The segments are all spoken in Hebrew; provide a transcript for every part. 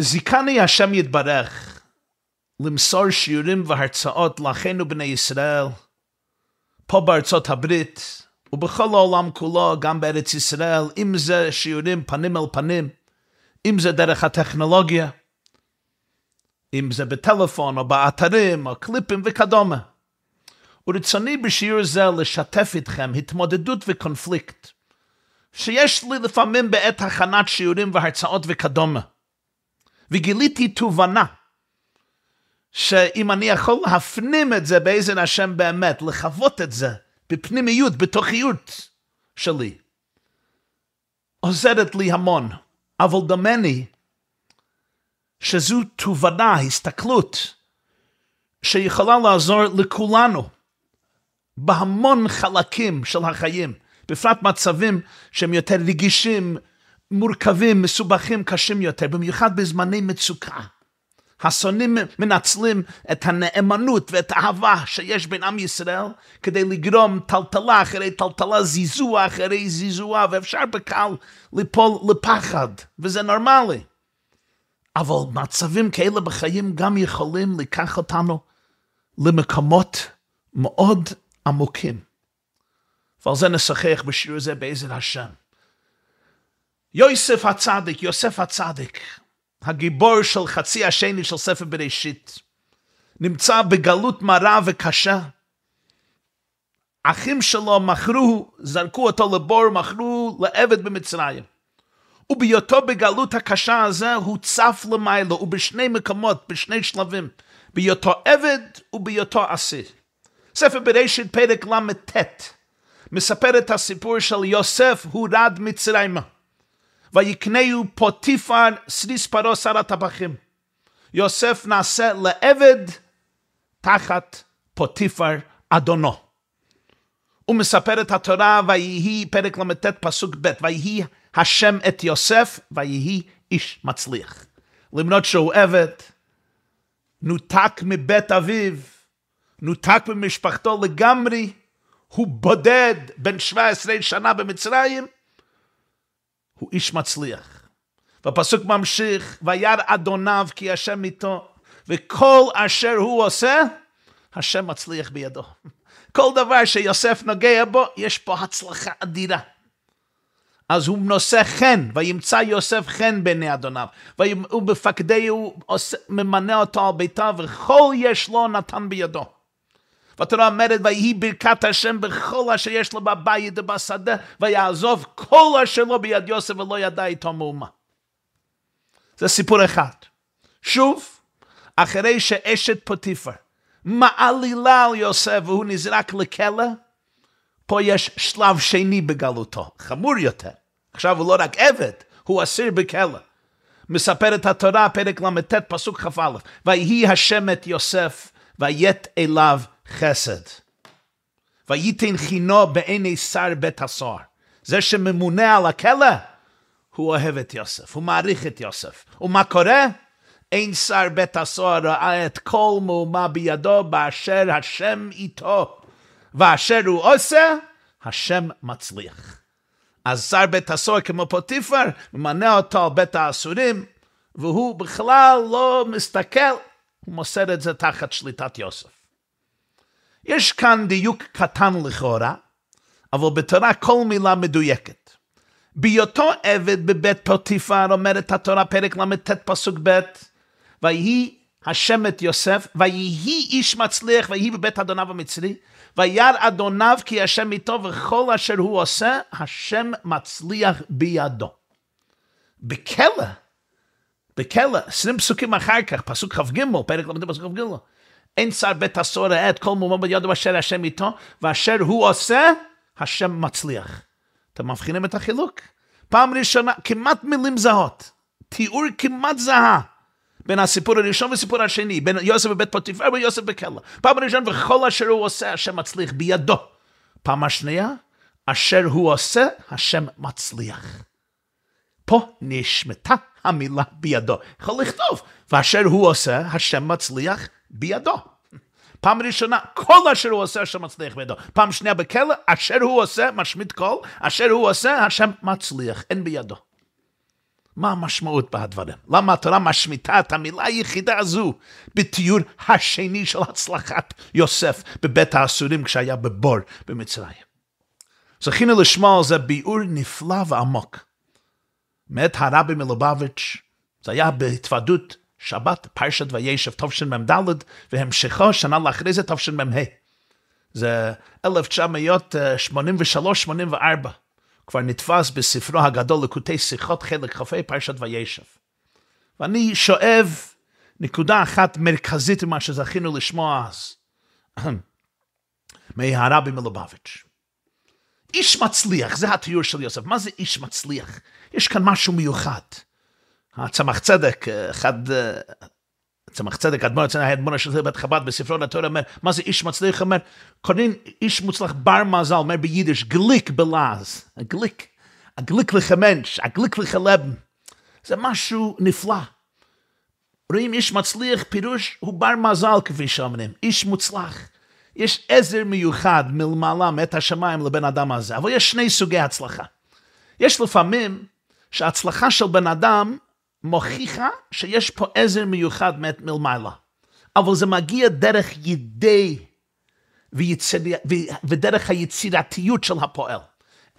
זיכני השם יתברך למסור שיעורים והרצאות לאחינו בני ישראל, פה בארצות הברית, ובכל העולם כולו, גם בארץ ישראל, אם זה שיעורים פנים אל פנים, אם זה דרך הטכנולוגיה, אם זה בטלפון או באתרים או קליפים וכדומה. ורצוני בשיעור זה לשתף איתכם התמודדות וקונפליקט, שיש לי לפעמים בעת הכנת שיעורים והרצאות וכדומה. וגיליתי תובנה, שאם אני יכול להפנים את זה באיזה השם באמת, לחוות את זה בפנימיות, בתוכיות שלי, עוזרת לי המון. אבל דומני שזו תובנה, הסתכלות, שיכולה לעזור לכולנו בהמון חלקים של החיים, בפרט מצבים שהם יותר רגישים, מורכבים, מסובכים, קשים יותר, במיוחד בזמני מצוקה. השונאים מנצלים את הנאמנות ואת האהבה שיש בין עם ישראל כדי לגרום טלטלה אחרי טלטלה, זיזוע אחרי זיזוע, ואפשר בקל ליפול לפחד, וזה נורמלי. אבל מצבים כאלה בחיים גם יכולים לקח אותנו למקומות מאוד עמוקים. ועל זה נשחק בשיעור זה בעזר השם. יוסף הצדיק, יוסף הצדיק, הגיבור של חצי השני של ספר בראשית, נמצא בגלות מרה וקשה. אחים שלו מכרו, זרקו אותו לבור, מכרו לעבד במצרים. ובהיותו בגלות הקשה הזה הוא צף למיילו, ובשני מקומות, בשני שלבים, בהיותו עבד ובהיותו אסיר. ספר בראשית פרק ל"ט מספר את הסיפור של יוסף הורד מצרימה. ויקנהו פוטיפר סריס פרו שר הטבחים. יוסף נעשה לעבד תחת פוטיפר אדונו. הוא מספר את התורה, ויהי פרק ל"ט פסוק ב', ויהי השם את יוסף, ויהי איש מצליח. למרות שהוא עבד, נותק מבית אביו, נותק ממשפחתו לגמרי, הוא בודד בן 17 שנה במצרים, הוא איש מצליח. והפסוק ממשיך, וירא אדוניו כי השם איתו, וכל אשר הוא עושה, השם מצליח בידו. כל דבר שיוסף נוגע בו, יש פה הצלחה אדירה. אז הוא נושא חן, וימצא יוסף חן בעיני אדוניו, ובפקדי הוא ממנה אותו על ביתו, וכל יש לו נתן בידו. והתורה אומרת, ויהי ברכת השם בכל אשר יש לו בבית ובשדה, ויעזוב כל אשר לו ביד יוסף ולא ידע איתו מאומה. זה סיפור אחד. שוב, אחרי שאשת פוטיפר מעלילה על יוסף והוא נזרק לכלא, פה יש שלב שני בגלותו, חמור יותר. עכשיו הוא לא רק עבד, הוא אסיר בכלא. מספרת התורה, פרק ל"ט, פסוק כ"א, ויהי השם את יוסף, ויית אליו חסד. וייתן חינו בעיני שר בית הסוהר. זה שממונה על הכלא, הוא אוהב את יוסף, הוא מעריך את יוסף. ומה קורה? אין שר בית הסוהר ראה את כל מהומה בידו באשר השם איתו. ואשר הוא עושה, השם מצליח. אז שר בית הסוהר כמו פוטיפר, ממנה אותו על בית האסורים, והוא בכלל לא מסתכל, הוא מוסר את זה תחת שליטת יוסף. יש כאן דיוק קטן לכאורה, אבל בתורה כל מילה מדויקת. בהיותו עבד בבית פוטיפר, אומרת התורה, פרק ל"ט פסוק ב', ויהי השם את יוסף, ויהי איש מצליח, ויהי בבית אדוניו המצרי, וירא אדוניו כי השם איתו, וכל אשר הוא עושה, השם מצליח בידו. בכלא, בכלא, עשרים פסוקים אחר כך, פסוק כ"ג, פרק ל"ט פסוק כ"ג, אין שר בית הסוהר ראה את כל מומו בידו אשר השם איתו, ואשר הוא עושה, השם מצליח. אתם מבחינים את החילוק? פעם ראשונה, כמעט מילים זהות, תיאור כמעט זהה. בין הסיפור הראשון וסיפור השני, בין יוסף בבית פוטיפר ויוסף בכלא. פעם ראשונה, וכל אשר הוא עושה, השם מצליח בידו. פעם השנייה, אשר הוא עושה, השם מצליח. פה נשמטה המילה בידו. יכול לכתוב, ואשר הוא עושה, השם מצליח בידו. פעם ראשונה, כל אשר הוא עושה, השם מצליח בידו. פעם שנייה בכלא, אשר הוא עושה, משמיט כל, אשר הוא עושה, השם מצליח, אין בידו. מה המשמעות בהדברים? למה התורה משמיטה את המילה היחידה הזו בתיאור השני של הצלחת יוסף בבית האסורים כשהיה בבור במצרים? זכינו לשמוע על זה ביאור נפלא ועמוק. מאת הרבי מלובביץ', זה היה בהתוועדות שבת, פרשת וישב תשמ"ד, והמשכו שנה לאחרי זה תשמ"ה. זה 1983-84. כבר נתפס בספרו הגדול לקוטי שיחות חלק כ"ה פרשת וישב. ואני שואב נקודה אחת מרכזית ממה שזכינו לשמוע אז, מהרבי מלובביץ'. איש מצליח, זה התיאור של יוסף. מה זה איש מצליח? יש כאן משהו מיוחד. הצמח צדק, אחד, צמח צדק, אדמו"ר אצלנו, האדמו"ר של בית חב"ד, בספרו לתורה אומר, מה זה איש מצליח? אומר, קוראים איש מוצלח בר מזל, אומר ביידיש, גליק בלעז, הגליק, הגליק לחמנש, הגליק לחלבן. זה משהו נפלא. רואים איש מצליח, פירוש הוא בר מזל, כפי שאומרים, איש מוצלח. יש עזר מיוחד מלמעלה, מאת השמיים לבן אדם הזה, אבל יש שני סוגי הצלחה. יש לפעמים שההצלחה של בן אדם מוכיחה שיש פה עזר מיוחד מאת מלמעלה, אבל זה מגיע דרך ידי ויציר... ודרך היצירתיות של הפועל.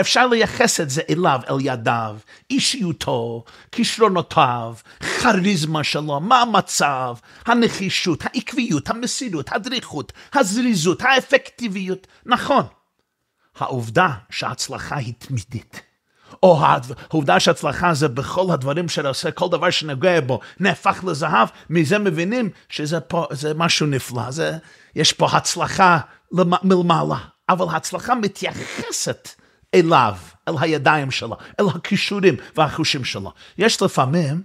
אפשר לייחס את זה אליו, אל ידיו, אישיותו, כישרונותיו, כריזמה שלו, מה המצב, הנחישות, העקביות, המסירות, הדריכות, הזריזות, האפקטיביות. נכון, העובדה שההצלחה היא תמידית. או העובדה שהצלחה זה בכל הדברים שאתה עושה, כל דבר שנוגע בו נהפך לזהב, מזה מבינים שזה פה, זה משהו נפלא, זה, יש פה הצלחה מלמעלה, אבל הצלחה מתייחסת אליו, אל הידיים שלו, אל הכישורים והחושים שלו. יש לפעמים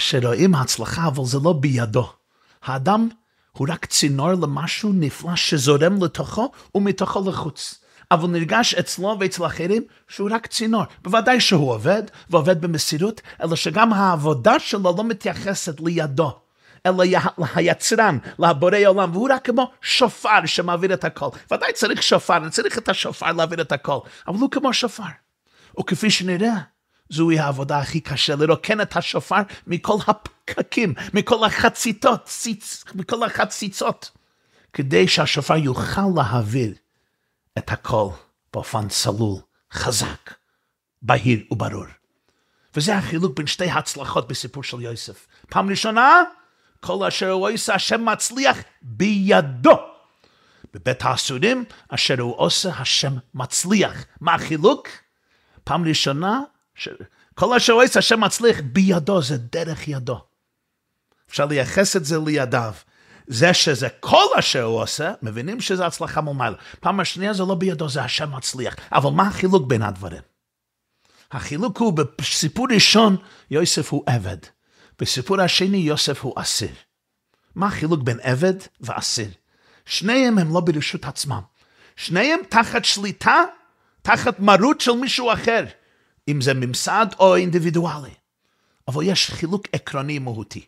שרואים הצלחה, אבל זה לא בידו. האדם הוא רק צינור למשהו נפלא שזורם לתוכו ומתוכו לחוץ. אבל נרגש אצלו ואצל אחרים שהוא רק צינור. בוודאי שהוא עובד, ועובד במסירות, אלא שגם העבודה שלו לא מתייחסת לידו. אלא היצרן, לבורא עולם, והוא רק כמו שופר שמעביר את הכל. ודאי צריך שופר, אני צריך את השופר להעביר את הכל, אבל הוא כמו שופר. וכפי שנראה, זוהי העבודה הכי קשה, לרוקן את השופר מכל הפקקים, מכל החציתות, ציץ, מכל החציצות, כדי שהשופר יוכל להעביר את הכל באופן צלול, חזק, בהיר וברור. וזה החילוק בין שתי הצלחות בסיפור של יוסף. פעם ראשונה, כל אשר הוא עושה, השם מצליח בידו. בבית האסורים, אשר הוא עושה, השם מצליח. מה החילוק? פעם ראשונה, ש... כל אשר הוא עושה, השם מצליח בידו, זה דרך ידו. אפשר לייחס את זה לידיו. זה שזה כל אשר הוא עושה, מבינים שזה הצלחה ממעלה. פעם השנייה זה לא בידו, זה השם מצליח. אבל מה החילוק בין הדברים? החילוק הוא, בסיפור ראשון, יוסף הוא עבד. בסיפור השני יוסף הוא אסיר. מה החילוק בין עבד ואסיר? שניהם הם לא ברשות עצמם. שניהם תחת שליטה, תחת מרות של מישהו אחר, אם זה ממסד או אינדיבידואלי. אבל יש חילוק עקרוני מהותי.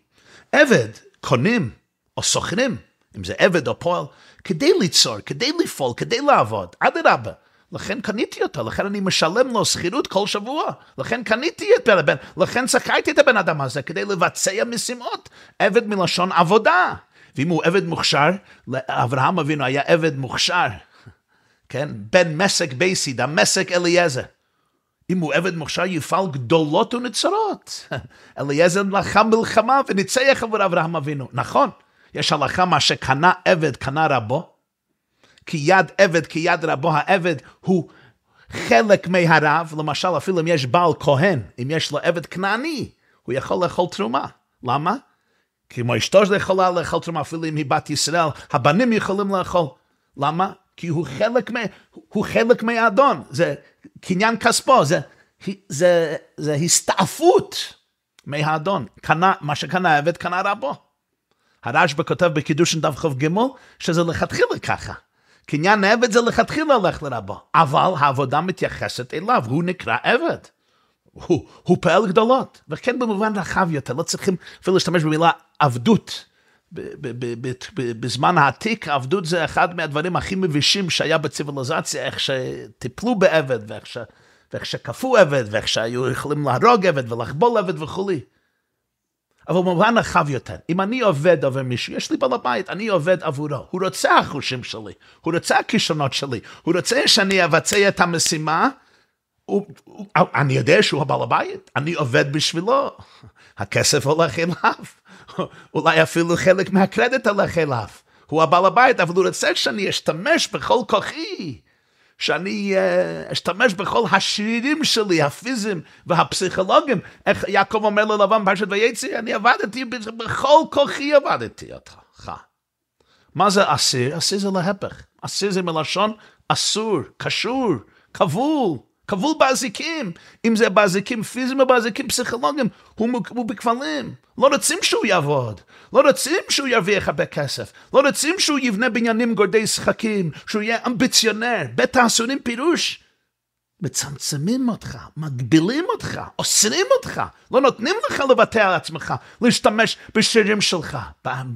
עבד, קונים או סוכנים, אם זה עבד או פועל, כדי ליצור, כדי לפעול, כדי לעבוד, אדרבה. לכן קניתי אותו, לכן אני משלם לו שכירות כל שבוע, לכן קניתי את בן הבן, לכן שכרתי את הבן אדם הזה כדי לבצע משימות, עבד מלשון עבודה. ואם הוא עבד מוכשר, אברהם אבינו היה עבד מוכשר, כן? בן מסק בייסי, דמשק אליעזר. אם הוא עבד מוכשר, יפעל גדולות ונצרות. אליעזר לחם מלחמה וניצח עבור אברהם אבינו. נכון, יש הלכה מה שקנה עבד, קנה רבו. כי יד עבד כיד רבו, העבד הוא חלק מהרב, למשל אפילו אם יש בעל כהן, אם יש לו עבד כנעני, הוא יכול לאכול תרומה. למה? כי כמו אשתו יכולה לאכול תרומה, אפילו אם היא בת ישראל, הבנים יכולים לאכול. למה? כי הוא חלק, מה, הוא חלק מהאדון, זה קניין כספו, זה, זה, זה הסתעפות מהאדון. קנה, מה שקנה עבד קנה רבו. הרשב"א כותב בקידושין דף כ"ג, שזה לכתחילה ככה. קניין עבד זה לכתחילה הולך לרבו, אבל העבודה מתייחסת אליו, הוא נקרא עבד. הוא, הוא פועל גדולות, וכן במובן רחב יותר, לא צריכים אפילו להשתמש במילה עבדות. בזמן העתיק, עבדות זה אחד מהדברים הכי מבישים שהיה בציוויליזציה, איך שטיפלו בעבד ואיך ואיך שכפו עבד, ואיך שהיו יכולים להרוג עבד ולחבול עבד וכולי. אבל במובן רחב יותר, אם אני עובד עבור מישהו, יש לי בעל הבית, אני עובד עבורו. הוא רוצה החושים שלי, הוא רוצה הכישרונות שלי, הוא רוצה שאני אבצע את המשימה, הוא, הוא, אני יודע שהוא הבעל הבית, אני עובד בשבילו, הכסף הולך אליו, אולי אפילו חלק מהקרדיט הולך אליו. הוא הבעל הבית, אבל הוא רוצה שאני אשתמש בכל כוחי, שאני uh, אשתמש בכל השרירים שלי, הפיזיים והפסיכולוגיים. איך יעקב אומר ללבן פרשת ויצא, אני עבדתי, בכל כוחי עבדתי אותך. מה זה אסיר? אסיר זה להפך. אסיר זה מלשון אסור, קשור, כבול. כבול באזיקים, אם זה באזיקים פיזיים או באזיקים פסיכולוגיים, הוא, הוא בכבלים. לא רוצים שהוא יעבוד, לא רוצים שהוא ירוויח הרבה כסף, לא רוצים שהוא יבנה בניינים גורדי שחקים, שהוא יהיה אמביציונר, בית האסורים פירוש. מצמצמים אותך, מגבילים אותך, אוסרים אותך, לא נותנים לך לבטא על עצמך, להשתמש בשירים שלך.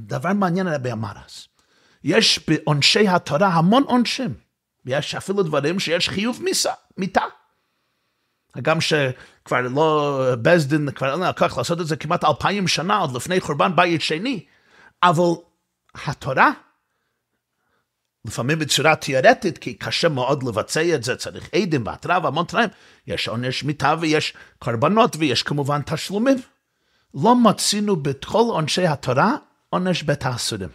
דבר מעניין רבי אמר אז, יש בעונשי התורה המון עונשים, יש אפילו דברים שיש חיוב מיסה, מיתה. הגם שכבר לא, בסדין כבר אין לקח לעשות את זה כמעט אלפיים שנה, עוד לפני חורבן בית שני, אבל התורה, לפעמים בצורה תיאורטית, כי קשה מאוד לבצע את זה, צריך עדים והתראה והמון תראים, יש עונש מיתה ויש קורבנות ויש כמובן תשלומים. לא מצינו בכל עונשי התורה עונש בית האסורים.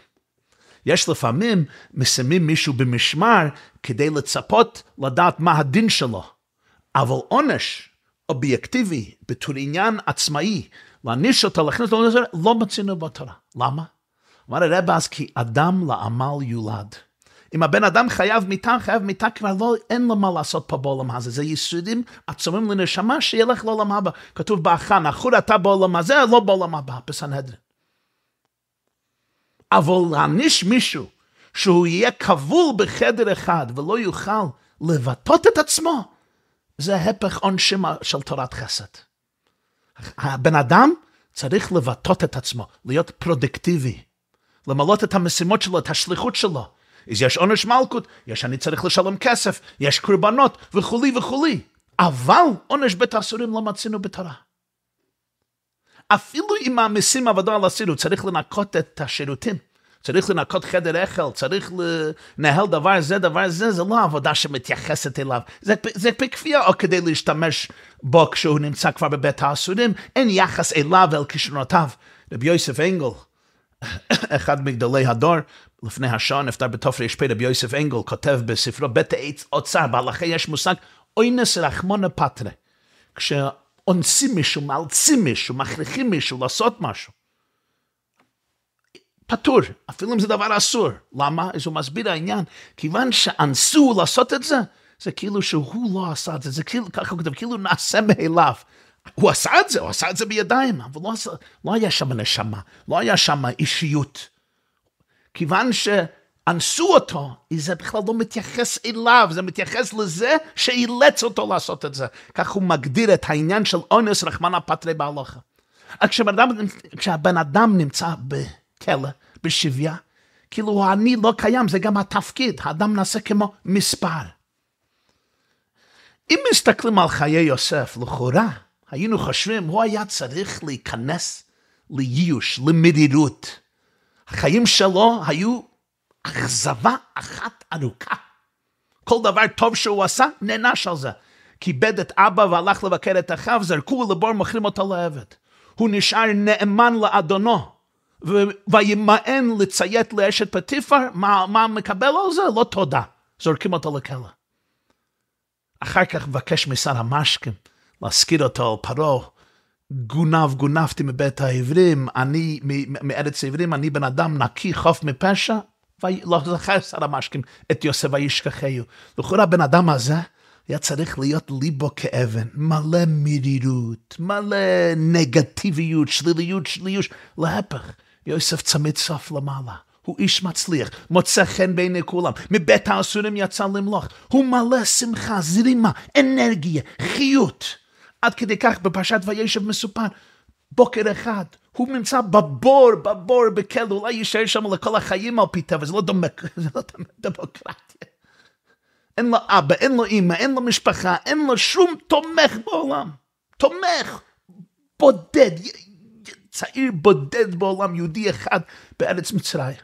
יש לפעמים מסיימים מישהו במשמר כדי לצפות לדעת מה הדין שלו. אבל עונש אובייקטיבי בתור עניין עצמאי, להעניש אותו, להכניס לזה, לא מצינו בתורה. למה? אמר הרב אז כי אדם לעמל יולד. אם הבן אדם חייב מיתה, חייב מיתה כבר לא, אין לו מה לעשות פה בעולם הזה. זה יסודים עצומים לנשמה שילך לעולם הבא. כתוב באחן, אחור אתה בעולם הזה, לא בעולם הבא, בסנהדרין. אבל להעניש מישהו שהוא יהיה כבול בחדר אחד ולא יוכל לבטאות את עצמו, זה הפך עונשים של תורת חסד. הבן אדם צריך לבטאות את עצמו, להיות פרודקטיבי, למלות את המשימות שלו, את השליחות שלו. אז יש עונש מלכות, יש אני צריך לשלם כסף, יש קורבנות וכולי וכולי. אבל עונש בית האסורים לא מצינו בתורה. אפילו אם מעמיסים עבודה על הסיר, הוא צריך לנקות את השירותים. צריך לנקות חדר אכל, צריך לנהל דבר זה, דבר זה, זה לא עבודה שמתייחסת אליו. זה, זה בכפייה או כדי להשתמש בו כשהוא נמצא כבר בבית האסורים, אין יחס אליו, אל כישרונותיו. רבי יוסף אנגל, אחד מגדולי הדור, לפני השעון נפטר בתר"פ, רבי יוסף אנגל כותב בספרו בית העץ אוצר, בהלכה יש מושג אוינס רחמונה פטרה. כשאונסים מישהו, מאלצים מישהו, מכריחים מישהו לעשות משהו. פטור, אפילו אם זה דבר אסור. למה? אז הוא מסביר העניין, כיוון שאנסו לעשות את זה, זה כאילו שהוא לא עשה את זה, זה כאילו, ככה הוא כותב, כאילו נעשה מאליו. הוא עשה את זה, הוא עשה את זה בידיים, אבל לא, עשה, לא היה שם נשמה, לא היה שם אישיות. כיוון שאנסו אותו, זה בכלל לא מתייחס אליו, זה מתייחס לזה שאילץ אותו לעשות את זה. כך הוא מגדיר את העניין של אונס רחמנא פטרי בהלכה. כשהבן אדם נמצא ב... כלא, בשביה, כאילו אני לא קיים, זה גם התפקיד, האדם נעשה כמו מספר. אם מסתכלים על חיי יוסף, לכאורה, היינו חושבים, הוא היה צריך להיכנס לייאוש, למרירות. החיים שלו היו אכזבה אחת ארוכה. כל דבר טוב שהוא עשה, נענש על זה. כיבד את אבא והלך לבקר את אחיו, זרקו לבור, מכרים אותו לעבד. הוא נשאר נאמן לאדונו. וימאן לציית לאשת פטיפר, מה, מה מקבל על זה? לא תודה. זורקים אותו לכלא. אחר כך מבקש משר המשקים להזכיר אותו על פרעה. גונב גונבתי מבית העברים, אני, מארץ העברים, אני בן אדם נקי, חוף מפשע, ולא זכר שר המשקים את יוסף וישכחהו. לכאורה הבן אדם הזה היה צריך להיות ליבו כאבן, מלא מרירות, מלא נגטיביות, שליליות, שליליות, להפך. יוסף צמד סוף למעלה. הוא איש מצליח, מוצא חן בעיני כולם, מבית האסורים יצא למלוך. הוא מלא שמחה, זרימה, אנרגיה, חיות. עד כדי כך בפרשת וישב מסופר, בוקר אחד, הוא נמצא בבור, בבור, בכלא, אולי יישאר שם לכל החיים על פי טבע, זה לא, דמק, זה לא דמוקרטיה. אין לו אבא, אין לו אימא, אין לו משפחה, אין לו שום תומך בעולם. תומך. בודד. צעיר בודד בעולם, יהודי אחד בארץ מצרים.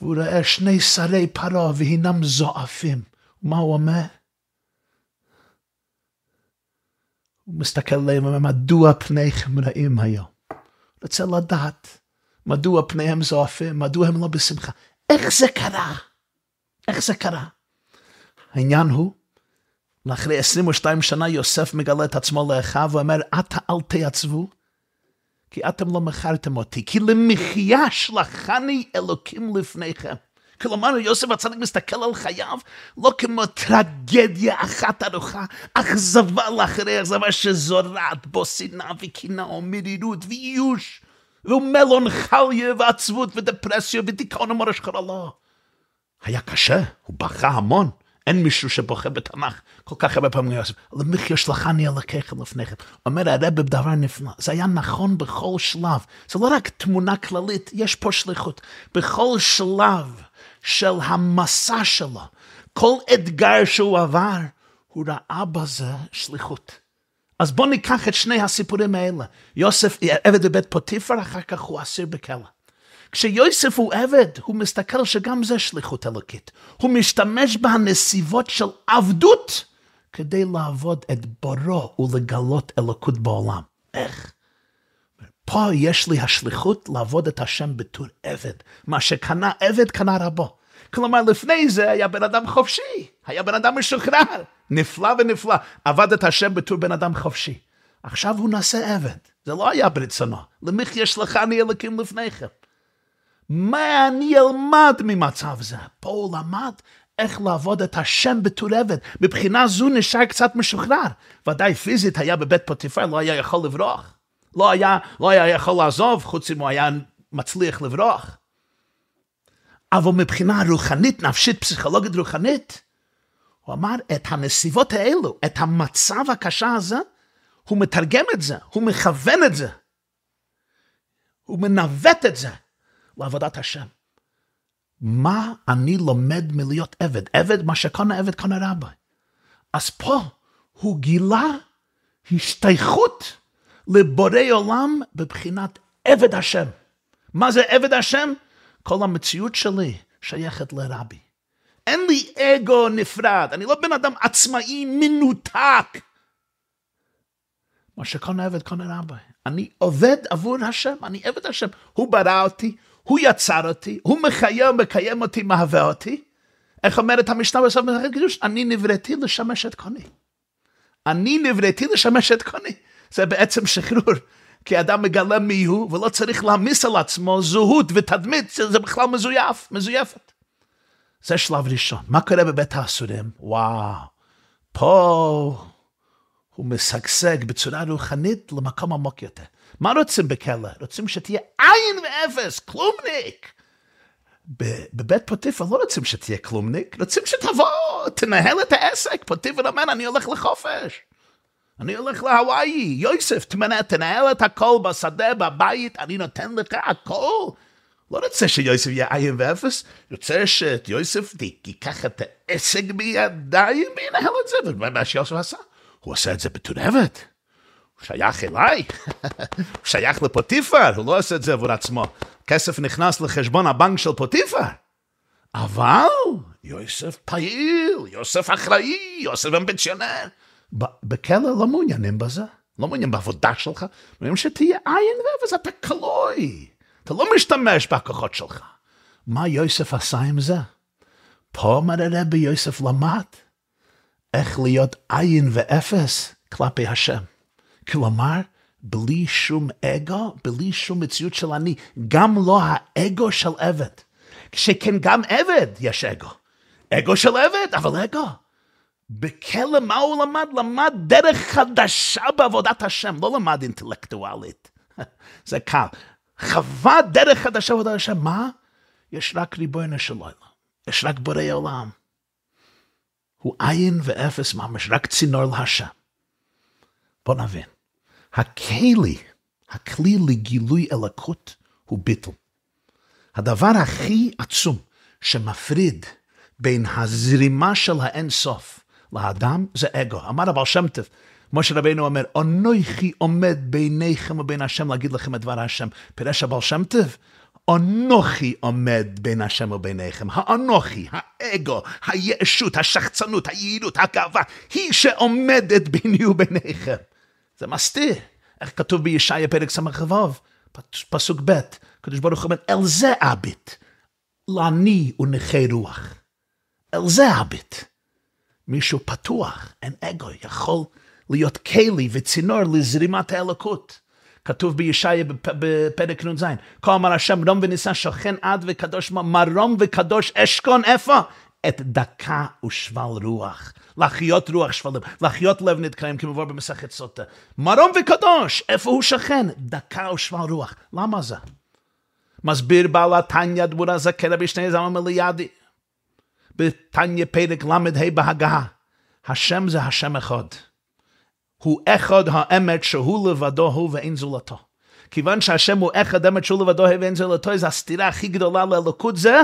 והוא רואה שני שרי פרעה והינם זועפים. מה הוא אומר? הוא מסתכל עליהם ואומר, מדוע פניכם רעים היום? רוצה לדעת מדוע פניהם זועפים, מדוע הם לא בשמחה. איך זה קרה? איך זה קרה? העניין הוא, לאחרי 22 שנה יוסף מגלה את עצמו לאחיו ואומר, עתה אל תייצבו, כי אתם לא מכרתם אותי, כי למחיה שלחני אלוקים לפניכם. כלומר, יוסף הצדיק מסתכל על חייו לא כמו טרגדיה אחת ארוכה, אכזבה לאחרי אכזבה שזורעת בו שנאה וקנאה ומרירות וייאוש, ומלונכליה ועצבות ודפרסיה ודיכאון ומורש חרלה. היה קשה, הוא בכה המון. אין מישהו שבוכה בתנ"ך כל כך הרבה פעמים. למחיה שלחני אלוקיך לפניכם. אומר הרב בדבר נפלא, זה היה נכון בכל שלב. זה לא רק תמונה כללית, יש פה שליחות. בכל שלב של המסע שלו, כל אתגר שהוא עבר, הוא ראה בזה שליחות. אז בואו ניקח את שני הסיפורים האלה. יוסף עבד בבית פוטיפר, אחר כך הוא אסיר בכלא. כשיוסף הוא עבד, הוא מסתכל שגם זה שליחות אלוקית. הוא משתמש בנסיבות של עבדות כדי לעבוד את בורו ולגלות אלוקות בעולם. איך? פה יש לי השליחות לעבוד את השם בתור עבד. מה שקנה עבד, קנה רבו. כלומר, לפני זה היה בן אדם חופשי, היה בן אדם משוחרר, נפלא ונפלא, עבד את השם בתור בן אדם חופשי. עכשיו הוא נעשה עבד, זה לא היה ברצונו. למחיה שלחני אלוקים לפניכם. מה אני אלמד ממצב זה? פה הוא למד איך לעבוד את השם בתור עבד. מבחינה זו נשאר קצת משוחרר. ודאי פיזית היה בבית פוטיפר, לא היה יכול לברוח. לא היה, לא היה יכול לעזוב, חוץ אם הוא היה מצליח לברוח. אבל מבחינה רוחנית, נפשית, פסיכולוגית רוחנית, הוא אמר את הנסיבות האלו, את המצב הקשה הזה, הוא מתרגם את זה, הוא מכוון את זה, הוא מנווט את זה לעבודת השם. מה אני לומד מלהיות עבד? עבד, מה שקונה עבד קונה רבי. אז פה הוא גילה השתייכות לבורא עולם בבחינת עבד השם. מה זה עבד השם? כל המציאות שלי שייכת לרבי. אין לי אגו נפרד, אני לא בן אדם עצמאי מנותק. מה שקונה עבד קונה רבי. אני עובד עבור השם, אני עבד השם. הוא ברא אותי, הוא יצר אותי, הוא מחיה ומקיים אותי, מהווה אותי. איך אומרת המשנה בסוף מסכת קידוש? אני נבראתי לשמש את קוני. אני נבראתי לשמש את קוני. זה בעצם שחרור. כי אדם מגלה מי הוא, ולא צריך להעמיס על עצמו זהות ותדמית, זה בכלל מזויף, מזויפת. זה שלב ראשון. מה קורה בבית האסורים? וואו, פה הוא משגשג בצורה רוחנית למקום עמוק יותר. מה רוצים בכלא? רוצים שתהיה עין ואפס, כלומניק. בבית פוטיפר לא רוצים שתהיה כלומניק, רוצים שתבוא, תנהל את העסק. פוטיפר אומר, אני הולך לחופש. אני הולך להוואי, יוסף, תמנה, תנהל את הכל בשדה, בבית, אני נותן לך הכל. לא רוצה שיוסף יהיה עין ואפס, רוצה שיוסף ייקח את העסק בידיים וינהל את זה, ומה שיוסף עשה? הוא עשה את זה עבד. הוא שייך אליי, הוא שייך לפוטיפר, הוא לא עושה את זה עבור עצמו. כסף נכנס לחשבון הבנק של פוטיפר. אבל יוסף פעיל, יוסף אחראי, יוסף אמביציונר. בכלא לא מעוניינים בזה, לא מעוניינים בעבודה שלך, מעוניינים שתהיה עין ואפס, אתה כלוי, אתה לא משתמש בכוחות שלך. מה יוסף עשה עם זה? פה מראה ביוסף למד איך להיות עין ואפס כלפי השם. כלומר, בלי שום אגו, בלי שום מציאות של אני, גם לא האגו של עבד. שכן גם עבד יש אגו. אגו של עבד, אבל אגו. בכלא מה הוא למד? למד דרך חדשה בעבודת השם, לא למד אינטלקטואלית. זה קל. חווה דרך חדשה בעבודת השם, מה? יש רק ריבונו של עולם, יש רק בורא עולם. הוא עין ואפס ממש, רק צינור להשם. בוא נבין. הכלי, הכלי לגילוי אלוקות הוא ביטל. הדבר הכי עצום שמפריד בין הזרימה של האין סוף לאדם זה אגו. אמר הבעל שם טוב, משה רבינו אומר, אנוכי עומד ביניכם ובין השם להגיד לכם את דבר השם. פירש הבעל שם טוב, אנוכי עומד בין השם וביניכם. האנוכי, האגו, הישות, השחצנות, היעילות, הגאווה, היא שעומדת ביני וביניכם. זה מסתיר. איך כתוב בישעיה פרק ס"ו, פסוק ב', הקדוש ברוך הוא אומר, אל זה אביט, לעני ונכה רוח. אל זה אביט. מישהו פתוח, אין אגו, יכול להיות כלי וצינור לזרימת האלוקות. כתוב בישעיה בפרק נ"ז, כה אמר השם רום ונישא שוכן עד וקדוש מרום וקדוש אשכון איפה? את דקה ושבל רוח. לחיות רוח שבלים, לחיות לב נתקיים כמבואר במסכת סוטה. מרום וקדוש, איפה הוא שכן? דקה ושבל רוח. למה זה? מסביר בעל התניא דבורה זקנה בשני זמן מליאדי. בתניא פרק ל"ה בהגה. השם זה השם אחד. הוא אחד האמת שהוא לבדו הוא ואין זולתו. כיוון שהשם הוא אחד אמת שהוא לבדו הוא ואין זולתו, זה הסתירה הכי גדולה לאלוקות זה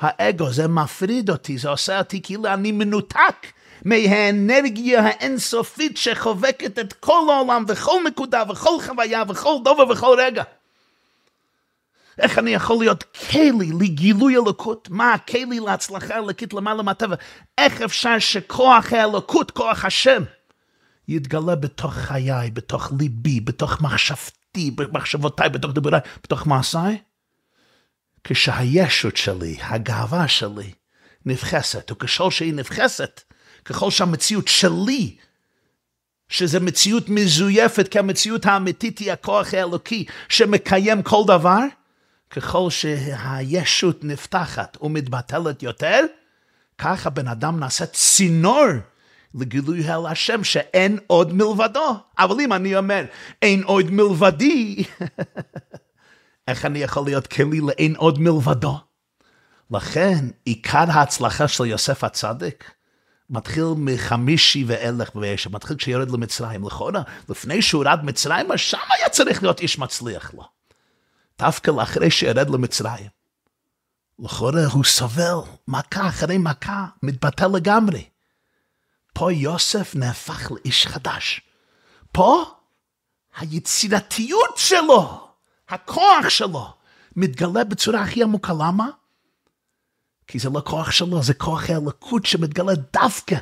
האגו, זה מפריד אותי, זה עושה אותי כאילו אני מנותק מהאנרגיה האינסופית שחובקת את כל העולם וכל נקודה וכל חוויה וכל דובר וכל רגע. איך אני יכול להיות כלי לגילוי אלוקות? מה הכלי להצלחה אלוקית למעלה מהטבע? איך אפשר שכוח האלוקות, כוח השם, יתגלה בתוך חיי, בתוך ליבי, בתוך מחשבתי, במחשבותיי, בתוך דיבוריי, בתוך מעשיי? כשהישות שלי, הגאווה שלי, נבחסת, וככל שהיא נבחסת, ככל שהמציאות שלי, שזה מציאות מזויפת, כי המציאות האמיתית היא הכוח האלוקי שמקיים כל דבר, ככל שהישות נפתחת ומתבטלת יותר, כך הבן אדם נעשה צינור לגילוי אל השם שאין עוד מלבדו. אבל אם אני אומר, אין עוד מלבדי, איך אני יכול להיות כלי לאין עוד מלבדו? לכן, עיקר ההצלחה של יוסף הצדיק מתחיל מחמישי ואלך וישע, מתחיל כשיורד למצרים. לכאורה, לפני שהוא ירד מצרים, שם היה צריך להיות איש מצליח לו. דווקא לאחרי שירד למצרים. לכאורה הוא סובל מכה אחרי מכה, מתבטל לגמרי. פה יוסף נהפך לאיש חדש. פה היצירתיות שלו, הכוח שלו, מתגלה בצורה הכי עמוקה. למה? כי זה לא כוח שלו, זה כוח האלוקות שמתגלה דווקא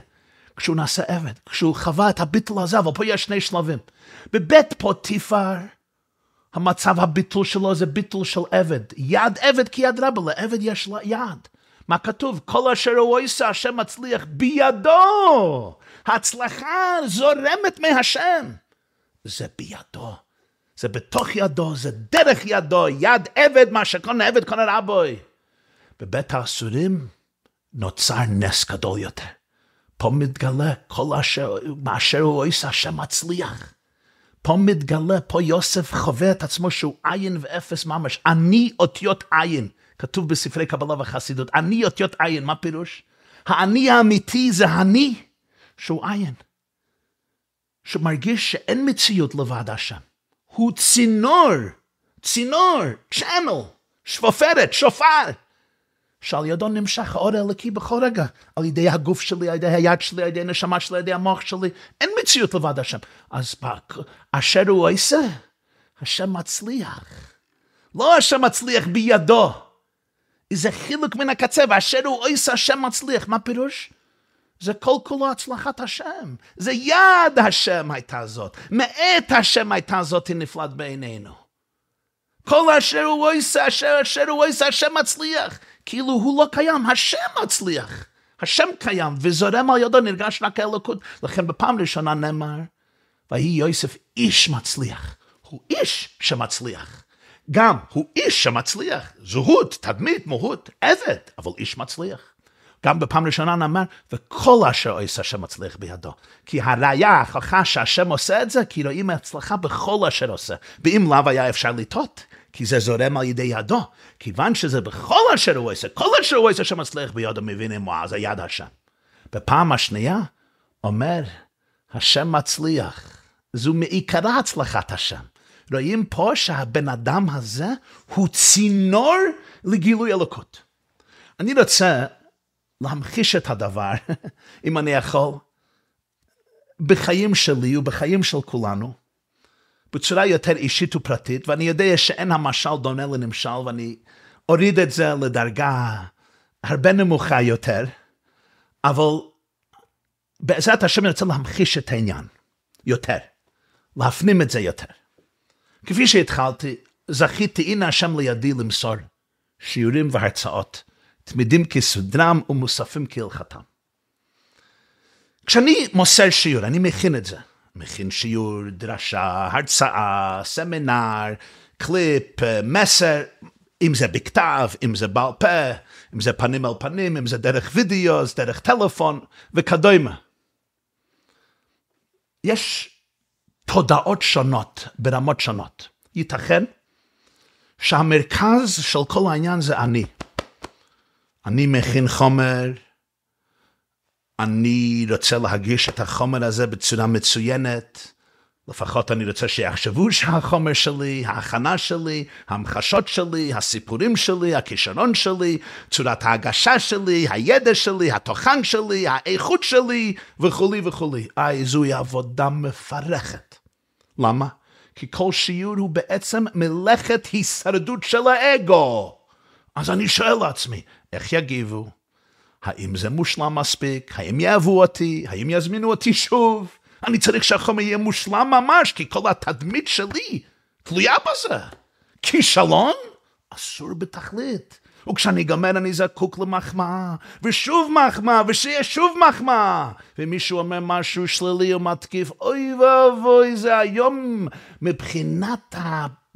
כשהוא נעשה עבד, כשהוא חווה את הביטול הזה, אבל פה יש שני שלבים. בבית פוטיפר, המצב הביטול שלו זה ביטול של עבד. יד עבד כי יד רבה, לעבד יש לה יד. מה כתוב? כל אשר הוא עושה, השם מצליח בידו. ההצלחה זורמת מהשם. זה בידו. זה בתוך ידו, זה דרך ידו, יד עבד, מה שקונה עבד קונה רבוי. בבית האסורים נוצר נס גדול יותר. פה מתגלה כל אשר, מאשר הוא עושה, השם מצליח. פה מתגלה, פה יוסף חווה את עצמו שהוא עין ואפס ממש. אני אותיות עין. כתוב בספרי קבלה וחסידות, אני אותיות עין, מה פירוש? האני האמיתי זה אני שהוא עין. שמרגיש שאין מציאות לבד השם. הוא צינור, צינור, צ'אנל, שפופרת, שופר. שעל ידו נמשך האור האלוקי בכל רגע, על ידי הגוף שלי, על ידי היד שלי, על ידי הנשמה שלי, על ידי המוח שלי, אין מציאות לבד השם. אז אשר הוא עושה, השם מצליח. לא השם מצליח בידו. זה חילוק מן הקצה, ואשר הוא עושה, השם מצליח. מה פירוש? זה כל כולו הצלחת השם. זה יד השם הייתה זאת. מאת השם הייתה זאת נפלט בעינינו. כל אשר הוא עושה, אשר אשר הוא עושה, השם מצליח. כאילו הוא לא קיים, השם מצליח. השם קיים, וזורם על ידו נרגש רק האלוקות. לכן בפעם ראשונה נאמר, ויהי יוסף איש מצליח. הוא איש שמצליח. גם הוא איש שמצליח. זהות, תדמית, מהות, עבד, אבל איש מצליח. גם בפעם ראשונה נאמר, וכל אשר עושה השם מצליח בידו. כי הראיה, ההוכחה שהשם עושה את זה, כי רואים הצלחה בכל אשר עושה. ואם לאו היה אפשר לטעות, כי זה זורם על ידי ידו. כיוון שזה בכל אשר הוא עושה, כל אשר הוא עושה שמצליח בידו, מבינים מה זה יד השם. בפעם השנייה, אומר, השם מצליח. זו מעיקרה הצלחת השם. רואים פה שהבן אדם הזה הוא צינור לגילוי אלוקות. אני רוצה להמחיש את הדבר, אם אני יכול, בחיים שלי ובחיים של כולנו, בצורה יותר אישית ופרטית, ואני יודע שאין המשל דומה לנמשל, ואני אוריד את זה לדרגה הרבה נמוכה יותר, אבל בעזרת השם אני רוצה להמחיש את העניין יותר, להפנים את זה יותר. כפי שהתחלתי, זכיתי, הנה השם לידי למסור שיעורים והרצאות, תמידים כסדרם ומוספים כהלכתם. כשאני מוסר שיעור, אני מכין את זה. מכין שיעור, דרשה, הרצאה, סמינר, קליפ, מסר, אם זה בכתב, אם זה בעל פה, אם זה פנים על פנים, אם זה דרך וידאו, דרך טלפון וכדומה. יש תודעות שונות ברמות שונות. ייתכן שהמרכז של כל העניין זה אני. אני מכין חומר, אני רוצה להגיש את החומר הזה בצורה מצוינת, לפחות אני רוצה שיחשבו שהחומר שלי, ההכנה שלי, ההמחשות שלי, הסיפורים שלי, הכישרון שלי, צורת ההגשה שלי, הידע שלי, התוכן שלי, האיכות שלי, וכולי וכולי. איי, זוהי עבודה מפרכת. למה? כי כל שיעור הוא בעצם מלאכת הישרדות של האגו. אז אני שואל לעצמי, איך יגיבו? האם זה מושלם מספיק? האם יאהבו אותי? האם יזמינו אותי שוב? אני צריך שהחומר יהיה מושלם ממש, כי כל התדמית שלי תלויה בזה. כישלון? אסור בתכלית. וכשאני גמר אני זקוק למחמאה, ושוב מחמאה, ושיהיה שוב מחמאה. ומישהו אומר משהו שלילי או מתקיף, אוי ואבוי, זה היום מבחינת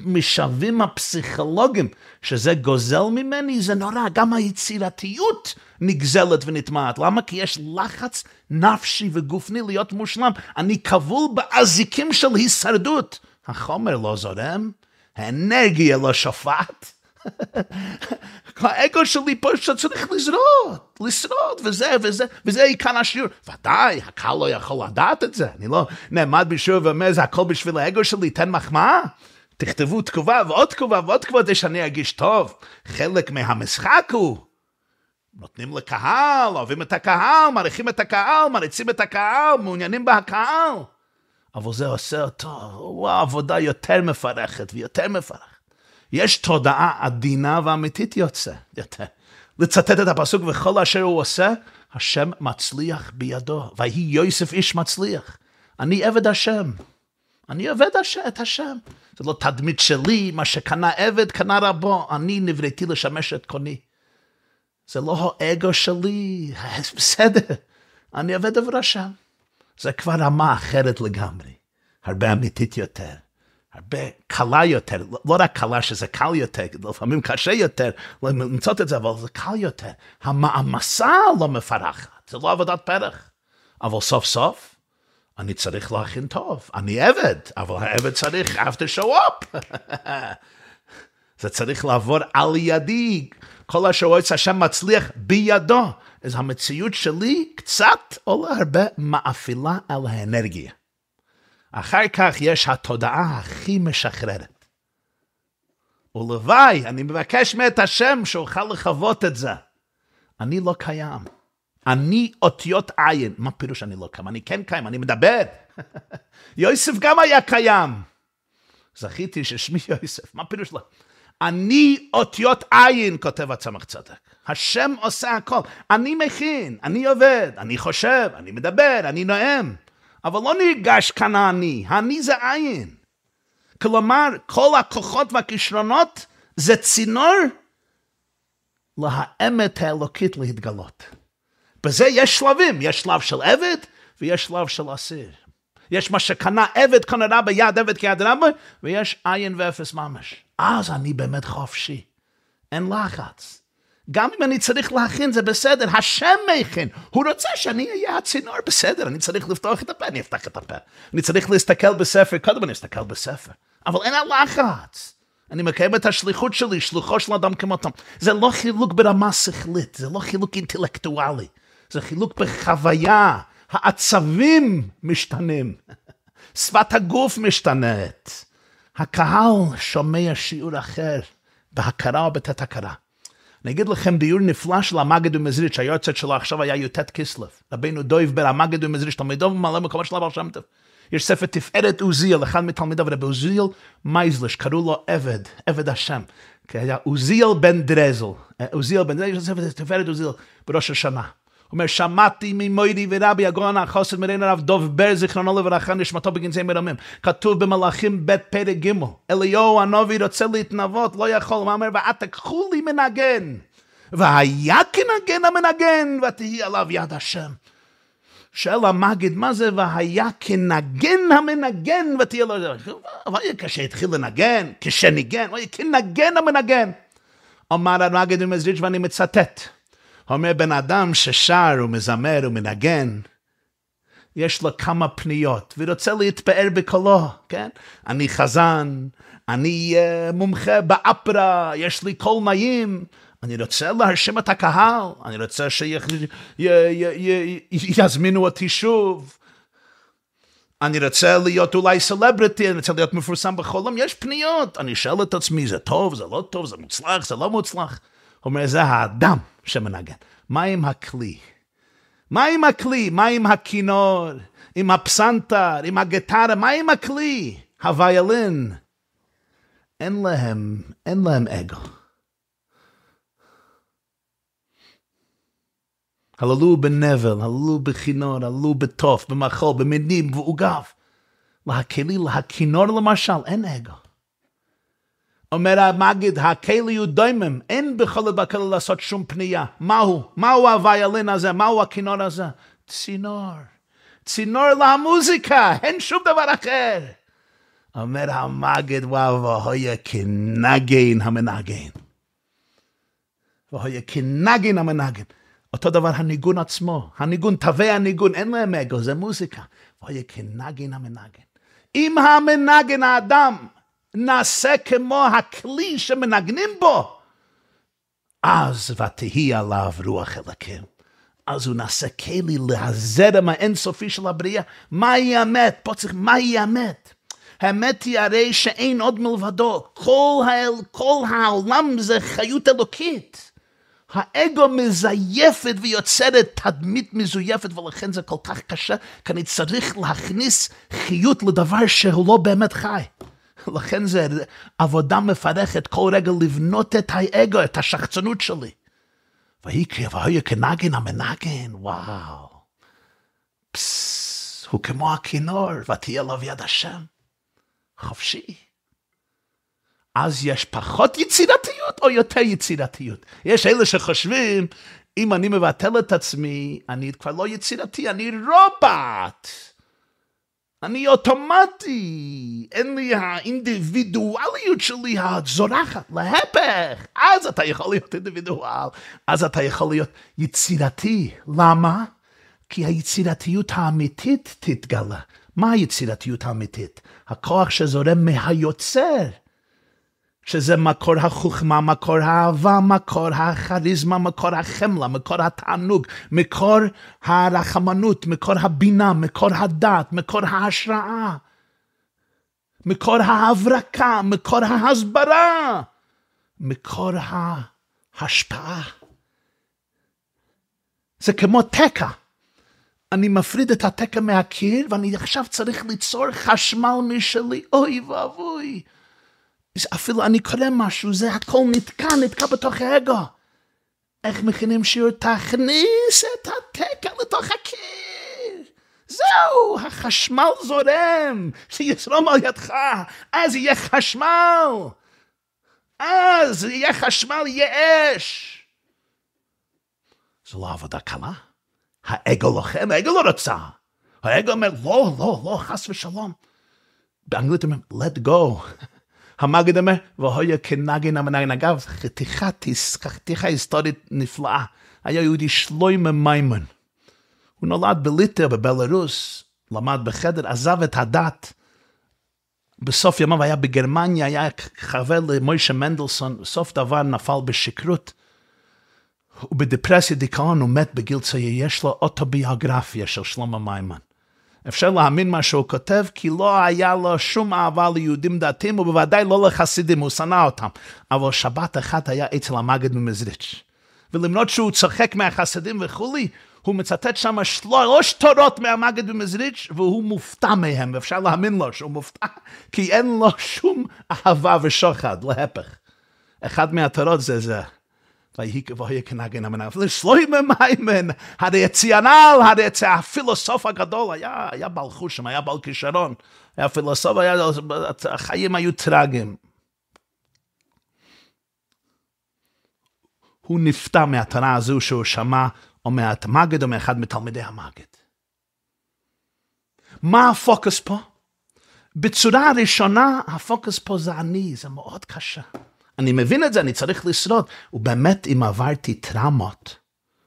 המשאבים הפסיכולוגיים, שזה גוזל ממני, זה נורא, גם היצירתיות נגזלת ונטמעת. למה? כי יש לחץ נפשי וגופני להיות מושלם. אני כבול באזיקים של הישרדות. החומר לא זורם, האנרגיה לא שופעת. האגו שלי פה שצריך לשרוד, לשרוד, וזה וזה, וזה עיקר השיעור. ודאי, הקהל לא יכול לדעת את זה. אני לא נעמד בשיעור ואומר, זה הכל בשביל האגו שלי, תן מחמאה. תכתבו תגובה ועוד תגובה ועוד תגובה כדי שאני ארגיש טוב. חלק מהמשחק הוא נותנים לקהל, אוהבים את הקהל, מעריכים את הקהל, מריצים את הקהל, מעוניינים בהקהל. אבל זה עושה אותו, וואו, עבודה יותר מפרכת ויותר מפרכת. יש תודעה עדינה ואמיתית יוצא, יותר. לצטט את הפסוק, וכל אשר הוא עושה, השם מצליח בידו. ויהי יוסף איש מצליח. אני עבד השם. אני עובד את השם. זה לא תדמית שלי, מה שקנה עבד, קנה רבו. אני נבראתי לשמש את קוני. זה לא האגו שלי, בסדר, אני עובד עבור השם. זה כבר רמה אחרת לגמרי, הרבה אמיתית יותר, הרבה קלה יותר, לא רק קלה שזה קל יותר, לפעמים קשה יותר למצוא את זה, אבל זה קל יותר. המעמסה לא מפרחת, זה לא עבודת פרח. אבל סוף סוף, אני צריך להכין טוב. אני עבד, אבל העבד צריך after show up. זה צריך לעבור על ידי. כל את השם מצליח בידו. אז המציאות שלי קצת או הרבה מאפילה על האנרגיה. אחר כך יש התודעה הכי משחררת. ולוואי, אני מבקש מאת השם שאוכל לחוות את זה. אני לא קיים. אני אותיות עין. מה פירוש אני לא קיים? אני כן קיים, אני מדבר. יוסף גם היה קיים. זכיתי ששמי יוסף. מה פירוש לא? אני אותיות עין, כותב הצמח צדק. השם עושה הכל. אני מכין, אני עובד, אני חושב, אני מדבר, אני נואם. אבל לא נרגש כאן האני, האני זה עין. כלומר, כל הכוחות והכישרונות זה צינור להאמת האלוקית להתגלות. בזה יש שלבים, יש שלב של עבד ויש שלב של אסיר. יש מה שקנה עבד קנה רבה יד עבד כיד רבה, ויש עין ואפס ממש. אז אני באמת חופשי. אין לחץ. גם אם אני צריך להכין זה בסדר, השם מכין. הוא רוצה שאני אהיה הצינור, בסדר, אני צריך לפתוח את הפה, אני אפתח את הפה. אני צריך להסתכל בספר, קודם אני אסתכל בספר. אבל אין הלחץ. אני מקיים את השליחות שלי, שלוחו של אדם כמותם. זה לא חילוק ברמה שכלית, זה לא חילוק אינטלקטואלי. זה חילוק בחוויה. העצבים משתנים. שפת הגוף משתנית. הקהל שומע שיעור אחר בהכרה או בתת הכרה. אני אגיד לכם ביור נפלא של המגד ומזריץ', היועצת שלו עכשיו היה י"ט כסלו. רבינו דויב בר המגד ומזריץ', תלמידו וממלא מקומו של אבר שם טוב. יש ספר תפארת עוזיאל, אחד מתלמידיו, רבי עוזיאל מייזלש, קראו לו עבד, עבד השם. כי היה עוזיאל בן דרזל, עוזיאל בן דרזל, יש ספר תפארת עוזיאל בראש השנה. אומר, שמעתי ממוירי ורבי הגאון החוסר מרין הרב דוב בר, זיכרונו לברכה, נשמתו בגנזי מרמים. כתוב במלאכים ב' פרק ג', אליהו הנובי רוצה להתנבות, לא יכול, הוא אומר, ואת תקחו לי מנגן. והיה כנגן המנגן, ותהי עליו יד השם. שואל המגיד, מה זה והיה כנגן המנגן ותהי עליו יד השם? והיה כשהתחיל לנגן, כשניגן, והיה כנגן המנגן. אמר המגיד ומזריץ' ואני מצטט. אומר בן אדם ששר ומזמר ומנגן, יש לו כמה פניות, ורוצה להתפאר בקולו, כן? אני חזן, אני uh, מומחה באפרה, יש לי קול נעים, אני רוצה להרשים את הקהל, אני רוצה שיזמינו אותי שוב. אני רוצה להיות אולי סלבריטי, אני רוצה להיות מפורסם בכל יש פניות. אני שואל את עצמי, זה טוב, זה לא טוב, זה מוצלח, זה לא מוצלח. אומר, זה האדם שמנגן. מה עם הכלי? מה עם הכלי? מה עם הכינור? עם הפסנתר? עם הגיטרה? מה עם הכלי? הוויולין? אין להם, אין להם אגו. הללו בנבל, הללו בכינור, הללו בתוף, במחול, במינים, בעוגב. להכלי, להכינור למשל, אין אגו. אומר המגיד, הכלי הוא דוימם, אין בכל בכלי לעשות שום פנייה. מהו? מהו הוויולין הזה? מהו הכינור הזה? צינור. צינור למוזיקה, אין שום דבר אחר. אומר המגיד, וואו, והויה כנגן המנגן. והויה כנגן המנגן. אותו דבר הניגון עצמו, הניגון, תווי הניגון, אין להם אגו, זה מוזיקה. והויה כנגן המנגן. אם המנגן האדם נעשה כמו הכלי שמנגנים בו, אז ותהי עליו רוח אלוקים. אז הוא נעשה כלי להזרם האינסופי של הבריאה. מהי האמת? פה צריך, מהי האמת? האמת היא הרי שאין עוד מלבדו. כל, האל, כל העולם זה חיות אלוקית. האגו מזייפת ויוצרת תדמית מזויפת, ולכן זה כל כך קשה, כי אני צריך להכניס חיות לדבר שהוא לא באמת חי. לכן זה עבודה מפרכת כל רגע לבנות את האגו, את השחצנות שלי. ויהי כנגן המנגן, וואו. פסס, הוא כמו הכינור, ותהיה עליו יד השם. חופשי. אז יש פחות יצירתיות או יותר יצירתיות? יש אלה שחושבים, אם אני מבטל את עצמי, אני כבר לא יצירתי, אני רובוט. אני אוטומטי, אין לי האינדיבידואליות שלי הזורחת, להפך, אז אתה יכול להיות אינדיבידואל, אז אתה יכול להיות יצירתי. למה? כי היצירתיות האמיתית תתגלה. מה היצירתיות האמיתית? הכוח שזורם מהיוצר. שזה מקור החוכמה, מקור האהבה, מקור הכריזמה, מקור החמלה, מקור התענוג, מקור הרחמנות, מקור הבינה, מקור הדת, מקור ההשראה, מקור ההברקה, מקור ההסברה, מקור ההשפעה. זה כמו תקע. אני מפריד את התקע מהקיר, ואני עכשיו צריך ליצור חשמל משלי. אוי ואבוי. אפילו אני קורא משהו, זה הכל נתקע, נתקע בתוך האגו. איך מכינים שיעור? תכניס את התקע לתוך הקיר. זהו, החשמל זורם, שיזרום על ידך, אז יהיה חשמל. אז יהיה חשמל, יהיה אש. זו לא עבודה קלה. האגו לוחם, האגו לא רצה. האגו אומר, לא, לא, לא, חס ושלום. באנגלית אומרים, let go. המגיד אומר, והויה כנגן המנגן. אגב, חתיכה, היסטורית נפלאה. היה יהודי שלוימה מימון. הוא נולד בליטר בבלרוס, למד בחדר, עזב את הדת. בסוף ימיו היה בגרמניה, היה חבר למוישה מנדלסון, בסוף דבר נפל בשכרות. ובדפרסיה דיכאון הוא מת בגיל צעיר, יש לו אוטוביוגרפיה של שלמה מימון. אפשר להאמין מה שהוא כותב, כי לא היה לו שום אהבה ליהודים דתיים, ובוודאי לא לחסידים, הוא שנא אותם. אבל שבת אחת היה אצל המגד ממזריץ'. ולמרות שהוא צוחק מהחסידים וכולי, הוא מצטט שם שלוש תורות מהמגד במזריץ', והוא מופתע מהם, ואפשר להאמין לו שהוא מופתע, כי אין לו שום אהבה ושוחד, להפך. אחד מהתורות זה זה. ויהי כבוהי כנגן המנהל. לשלוימה מיימן, הרי הציונל, הרי הפילוסוף הגדול, היה, היה בעל חושם, היה בעל כישרון, היה פילוסוף, היה, החיים היו טרגיים. הוא נפתע מהתורה הזו שהוא שמע, או מהמגד או מאחד מתלמידי המגד. מה הפוקוס פה? בצורה ראשונה, הפוקוס פה זה אני, זה מאוד קשה. אני מבין את זה, אני צריך לשרוד. ובאמת, אם עברתי טראומות,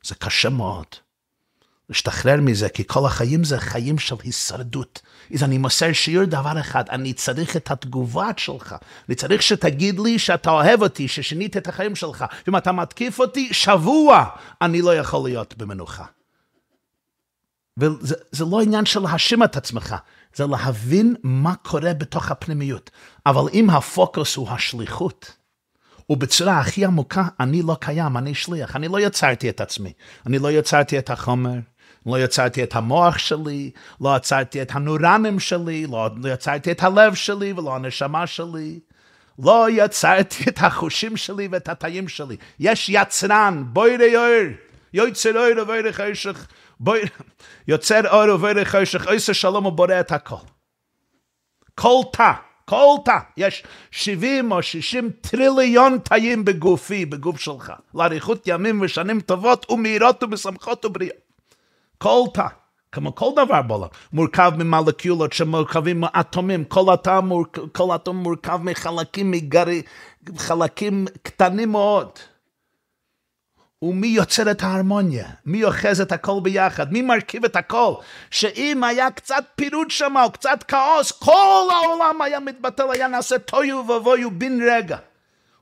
זה קשה מאוד. להשתחרר מזה, כי כל החיים זה חיים של הישרדות. אז אני מוסר שיעור דבר אחד, אני צריך את התגובה שלך. אני צריך שתגיד לי שאתה אוהב אותי, ששינית את החיים שלך. אם אתה מתקיף אותי, שבוע אני לא יכול להיות במנוחה. וזה לא עניין של להאשים את עצמך, זה להבין מה קורה בתוך הפנימיות. אבל אם הפוקוס הוא השליחות, ובצורה הכי עמוקה, אני לא קיים, אני שליח, אני לא יצרתי את עצמי, אני לא יצרתי את החומר, לא יצרתי את המוח שלי, לא יצרתי את הנורנים שלי, לא, יצרתי את הלב שלי ולא הנשמה שלי. לא יצרתי את החושים שלי ואת התאים שלי. יש יצרן, בואי ריאור, יוצר אור ובואי חשך, בואי, יוצר אור ובואי חשך, עושה שלום ובורא את הכל. כל תא, כל תא, יש 70 או 60 טריליון תאים בגופי, בגוף שלך, לאריכות ימים ושנים טובות ומהירות ומשמחות ובריאות. כל תא, כמו כל דבר בעולם, מורכב ממלכיולות שמורכבים מאטומים, כל התא מורכב, כל מורכב מחלקים מגרי, חלקים קטנים מאוד. ומי יוצר את ההרמוניה? מי אוחז את הכל ביחד? מי מרכיב את הכל? שאם היה קצת פירוד שם או קצת כאוס, כל העולם היה מתבטל, היה נעשה תוהו ובוהו בן רגע.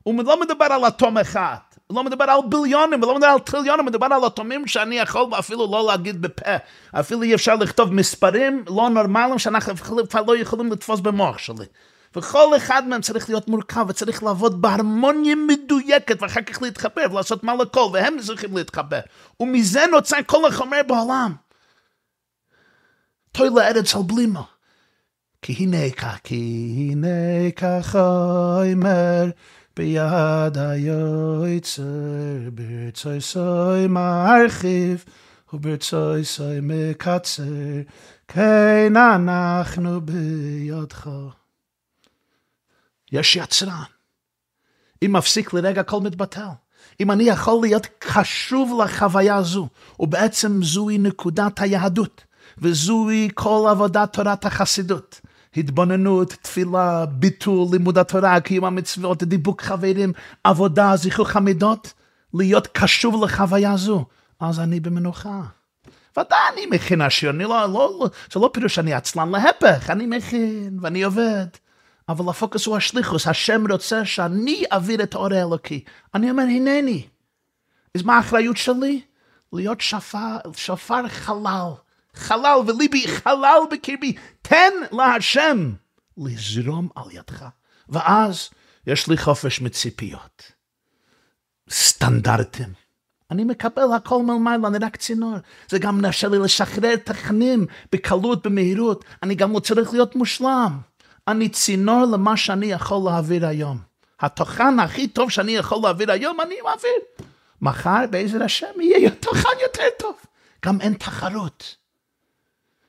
הוא לא מדבר על אטום אחד. לא מדבר על ביליונים, ולא מדבר על טריליונים, מדבר על אטומים שאני יכול אפילו לא להגיד בפה. אפילו אי אפשר לכתוב מספרים לא נורמליים שאנחנו לא יכולים לתפוס במוח שלי. וכל אחד מהם צריך להיות מורכב וצריך לעבוד בהרמוניה מדויקת ואחר כך להתחבר ולעשות מה לכל והם צריכים להתחבר ומזה נוצר כל החומר בעולם. תוי לארץ על בלימה כי הנה כך, כי הנה כך אומר ביד היוצר, ברצוי סוי מרחיב, וברצוי סוי מקצר, כן אנחנו בידך. יש יצרן. אם מפסיק לרגע הכל מתבטל. אם אני יכול להיות קשוב לחוויה הזו, ובעצם זוהי נקודת היהדות, וזוהי כל עבודת תורת החסידות. התבוננות, תפילה, ביטול, לימוד התורה, קיום המצוות, דיבוק חברים, עבודה, זיכוך המידות, להיות קשוב לחוויה זו, אז אני במנוחה. ודאי אני מכין השיר, לא, לא, לא, זה לא פירוש שאני עצלן, להפך, אני מכין ואני עובד. אבל הפוקוס הוא השליחוס, השם רוצה שאני אעביר את האור האלוקי. אני אומר, הנני. אז מה האחריות שלי? להיות שופר, שופר חלל. חלל וליבי חלל בקרבי, תן להשם לזרום על ידך. ואז יש לי חופש מציפיות. סטנדרטים. אני מקבל הכל מלמעלה, אני רק צינור. זה גם מאפשר לי לשחרר תכנים בקלות, במהירות. אני גם לא צריך להיות מושלם. אני צינור למה שאני יכול להעביר היום. התוכן הכי טוב שאני יכול להעביר היום, אני מעביר. מחר, בעזר השם, יהיה תוכן יותר טוב. גם אין תחרות.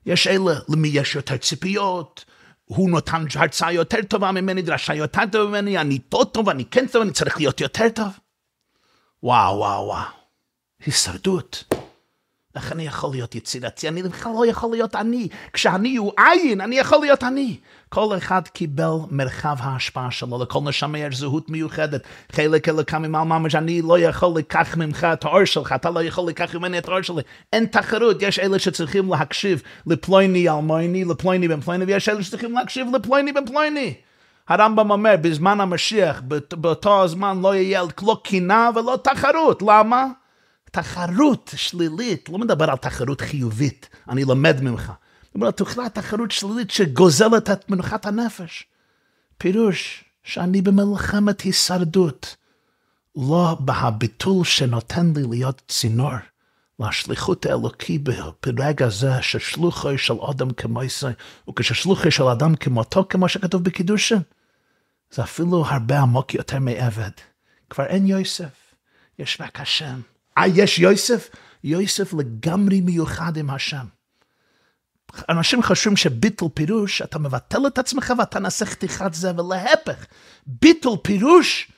יש אלה למי יש יותר ציפיות, הוא נותן הרצאה יותר טובה ממני, דרשה יותר טובה ממני, אני טוב טוב, אני כן טוב, אני צריך להיות יותר טוב. וואו, וואו, וואו. הישרדות. איך אני יכול להיות יצירתי? אני בכלל לא יכול להיות אני. כשאני הוא עין, אני יכול להיות אני. כל אחד קיבל מרחב ההשפעה שלו, לכל נשמה יש זהות מיוחדת. חלק אלוקם ממעל ממש, אני לא יכול לקח ממך את האור שלך, אתה לא יכול לקח ממני את האור שלי. אין תחרות, יש אלה שצריכים להקשיב לפלויני אלמויני, לפלויני בן פלויני, ויש אלה שצריכים להקשיב לפלויני בן פלויני. הרמב"ם אומר, בזמן המשיח, באותו הזמן לא יהיה לא קינה ולא תחרות. למה? תחרות שלילית, לא מדבר על תחרות חיובית, אני לומד ממך. אומר, תאכלה תחרות שלילית שגוזלת את מנוחת הנפש. פירוש שאני במלחמת הישרדות, לא בהביטול שנותן לי להיות צינור לשליחות האלוקי ברגע זה ששלוחי של אדם כמויסי, וכששלוחי של אדם כמותו, כמו שכתוב בקידושין, זה אפילו הרבה עמוק יותר מעבד. כבר אין יוסף, יש רק השם. אה, יש יוסף? יוסף לגמרי מיוחד עם השם. אנשים חושבים שביטול פירוש, אתה מבטל את עצמך ואתה נעשה חתיכת זה, ולהפך, ביטול פירוש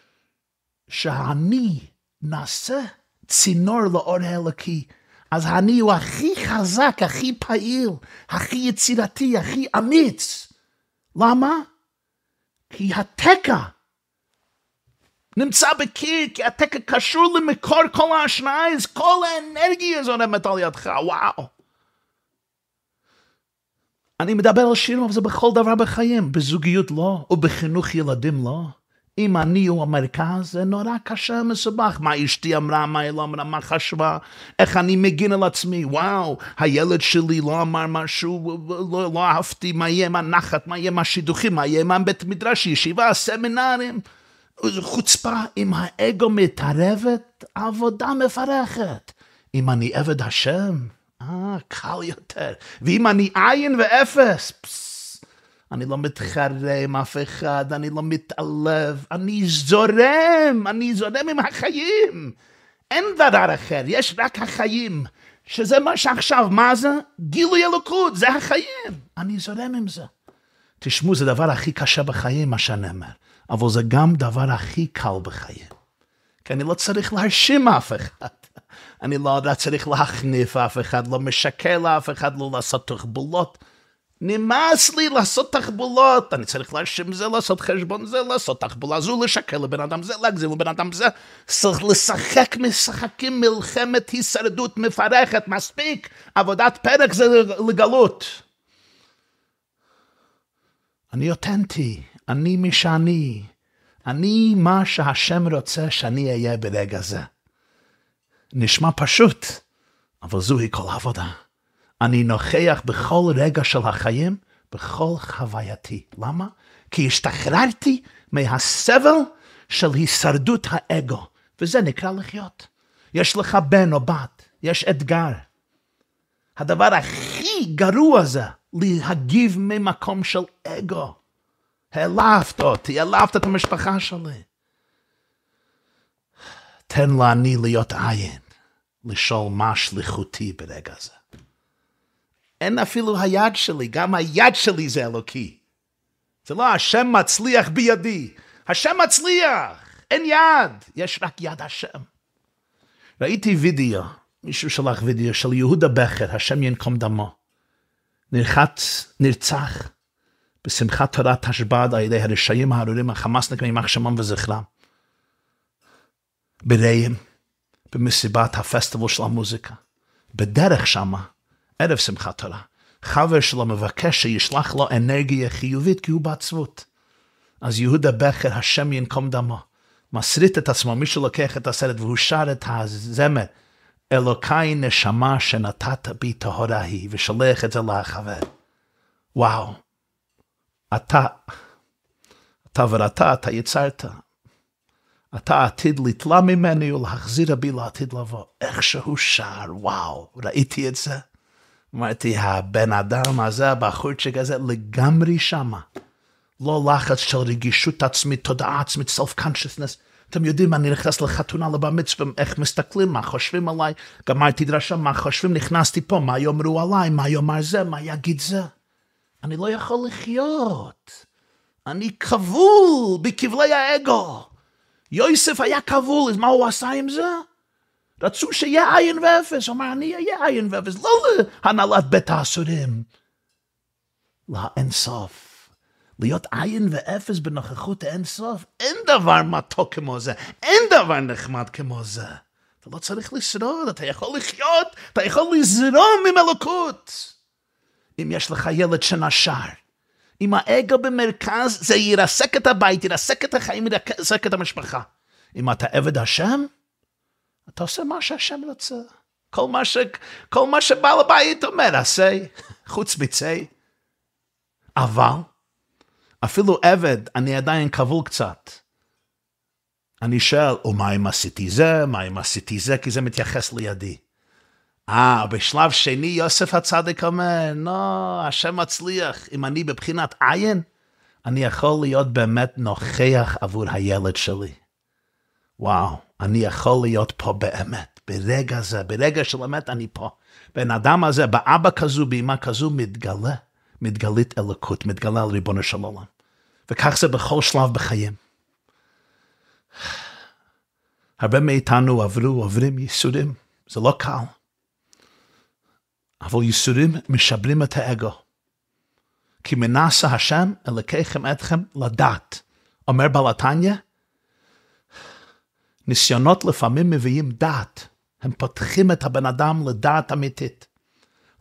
שהאני נעשה צינור לאור האלוקי. אז האני הוא הכי חזק, הכי פעיל, הכי יצירתי, הכי אמיץ. למה? כי התקע נמצא בקיר, כי התקע קשור למקור כל ההשנאה, אז כל האנרגיה זורמת על ידך, וואו. אני מדבר על שירים, אבל זה בכל דבר בחיים. בזוגיות לא, ובחינוך ילדים לא. אם אני הוא המרכז, זה נורא קשה ומסובך. מה אשתי אמרה, מה היא לא אמרה, מה חשבה, איך אני מגין על עצמי, וואו, הילד שלי לא אמר משהו, לא, לא אהבתי, מה יהיה עם הנחת, מה יהיה עם השידוכים, מה יהיה עם בית מדרש, ישיבה, סמינרים. חוצפה, אם האגו מתערבת, עבודה מפרכת. אם אני עבד השם, אה, קל יותר. ואם אני עין ואפס, פס, אני לא מתחרה עם אף אחד, אני לא מתעלב, אני זורם, אני זורם עם החיים. אין דבר אחר, יש רק החיים. שזה מה שעכשיו, מה זה? גילוי אלוקות, זה החיים. אני זורם עם זה. תשמעו, זה הדבר הכי קשה בחיים, מה שאני אומר. אבל זה גם דבר הכי קל בחיים. כי אני לא צריך להרשים אף אחד. אני לא צריך להחניף אף אחד, לא משקר לאף אחד, לא לעשות תחבולות. נמאס לי לעשות תחבולות, אני צריך להרשים זה, לעשות חשבון זה, לעשות תחבולה זו, לשקר לבן אדם זה, להגזים לבן אדם זה, צריך לשחק משחקים מלחמת הישרדות מפרכת, מספיק, עבודת פרק זה לגלות. אני אותנטי, אני מי שאני, אני מה שהשם רוצה שאני אהיה ברגע זה. נשמע פשוט, אבל זוהי כל עבודה. אני נוכח בכל רגע של החיים, בכל חווייתי. למה? כי השתחררתי מהסבל של הישרדות האגו, וזה נקרא לחיות. יש לך בן או בת, יש אתגר. הדבר הכי גרוע זה להגיב ממקום של אגו. העלבת אותי, העלבת את המשפחה שלי. תן לעני להיות עין, לשאול מה שליחותי ברגע זה. אין אפילו היד שלי, גם היד שלי זה אלוקי. זה לא השם מצליח בידי, השם מצליח, אין יד, יש רק יד השם. ראיתי וידאו, מישהו שלח וידאו של יהודה בכר, השם ינקום דמו. נרחץ, נרצח בשמחת תורת השב"ד על ידי הרשעים הארורים, החמאסניקים, יימח שמם וזכרם. ברעים, במסיבת הפסטיבל של המוזיקה. בדרך שמה, ערב שמחת תורה, חבר שלו מבקש שישלח לו אנרגיה חיובית כי הוא בעצבות. אז יהודה בכר, השם ינקום דמו, מסריט את עצמו, מישהו לוקח את הסרט והוא שר את הזמר, אלוקיי נשמה שנתת בי טהורה היא, ושולח את זה לחבר. וואו, אתה, אתה ואתה, אתה יצרת. אתה עתיד לתלה ממני ולהחזיר בי לעתיד לבוא. איך שהוא שר, וואו, ראיתי את זה. אמרתי, הבן אדם הזה, הבחורצ'יק הזה, לגמרי שמה. לא לחץ של רגישות עצמית, תודעה עצמית, self-consciousness. אתם יודעים, אני נכנס לחתונה, לבר מצווה, איך מסתכלים, מה חושבים עליי, גמרתי דרשה, מה חושבים, נכנסתי פה, מה יאמרו עליי, מה יאמר זה, מה יגיד זה. אני לא יכול לחיות. אני כבול בכבלי האגו. יוסף היה כבול, אז מה הוא עשה עם זה? רצו שיהיה עין ואפס, אמר, אני אהיה עין ואפס, לא להנהלת בית האסורים. לאין סוף. להיות עין ואפס בנוכחות אין סוף, אין דבר מתוק כמו זה, אין דבר נחמד כמו זה. אתה לא צריך לשרוד, אתה יכול לחיות, אתה יכול לזרום עם אלוקות. אם יש לך ילד שנשר, אם האגו במרכז, זה ירסק את הבית, ירסק את החיים, ירסק את המשפחה. אם אתה עבד השם, אתה עושה מה שהשם רוצה. כל מה, ש... כל מה שבעל הבית אומר, עשה, חוץ מצי. אבל, אפילו עבד, אני עדיין כבול קצת. אני שואל, ומה אם עשיתי זה? מה אם עשיתי זה? כי זה מתייחס לידי. אה, בשלב שני יוסף הצדיק אומר, לא, השם מצליח. אם אני בבחינת עין, אני יכול להיות באמת נוכח עבור הילד שלי. וואו, אני יכול להיות פה באמת, ברגע זה, ברגע של אמת אני פה. בן אדם הזה, באבא כזו, באמא כזו, מתגלה, מתגלית אלוקות, מתגלה על ריבונו של עולם. וכך זה בכל שלב בחיים. הרבה מאיתנו עברו, עוברים ייסורים, זה לא קל. אבל ייסורים משברים את האגו. כי מנסה השם אלוקיכם אתכם לדעת. אומר בעל התניא, ניסיונות לפעמים מביאים דעת. הם פותחים את הבן אדם לדעת אמיתית.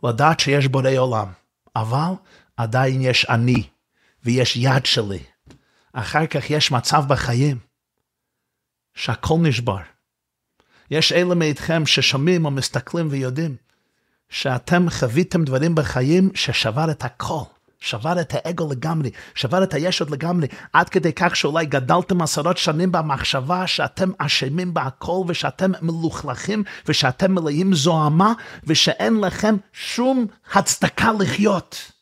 לדעת שיש בורא עולם. אבל עדיין יש אני, ויש יד שלי. אחר כך יש מצב בחיים שהכל נשבר. יש אלה מאיתכם ששומעים או מסתכלים ויודעים שאתם חוויתם דברים בחיים ששבר את הכל. שבר את האגו לגמרי, שבר את הישות לגמרי, עד כדי כך שאולי גדלתם עשרות שנים במחשבה שאתם אשמים בהכל ושאתם מלוכלכים ושאתם מלאים זוהמה ושאין לכם שום הצדקה לחיות.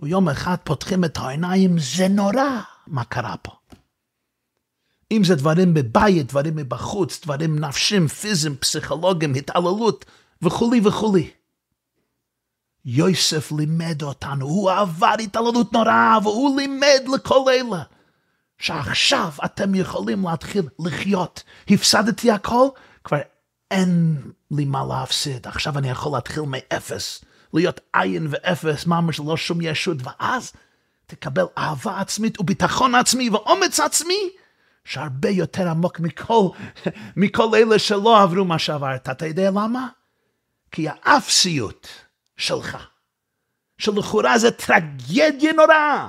ויום אחד פותחים את העיניים, זה נורא מה קרה פה. אם זה דברים בבית, דברים מבחוץ, דברים נפשים, פיזיים, פסיכולוגיים, התעללות וכולי וכולי. יוסף לימד אותנו, הוא עבר התעללות נוראה, והוא לימד לכל אלה, שעכשיו אתם יכולים להתחיל לחיות. הפסדתי הכל, כבר אין לי מה להפסיד, עכשיו אני יכול להתחיל מאפס, להיות עין ואפס, ממש לא שום ישות, ואז תקבל אהבה עצמית וביטחון עצמי ואומץ עצמי, שהרבה יותר עמוק מכל, מכל אלה שלא עברו מה שעברת. אתה יודע למה? כי האפסיות שלך, שלכאורה זה טרגדיה נוראה,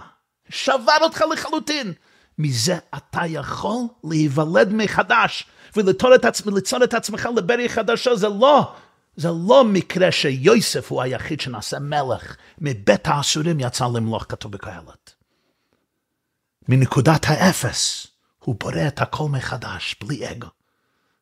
שבר אותך לחלוטין. מזה אתה יכול להיוולד מחדש וליצור את, עצמך, את עצמך לברי חדשה, זה לא, זה לא מקרה שיוסף הוא היחיד שנעשה מלך, מבית האסורים יצא למלוך, כתוב בקהלת. מנקודת האפס, הוא בורא את הכל מחדש, בלי אגו.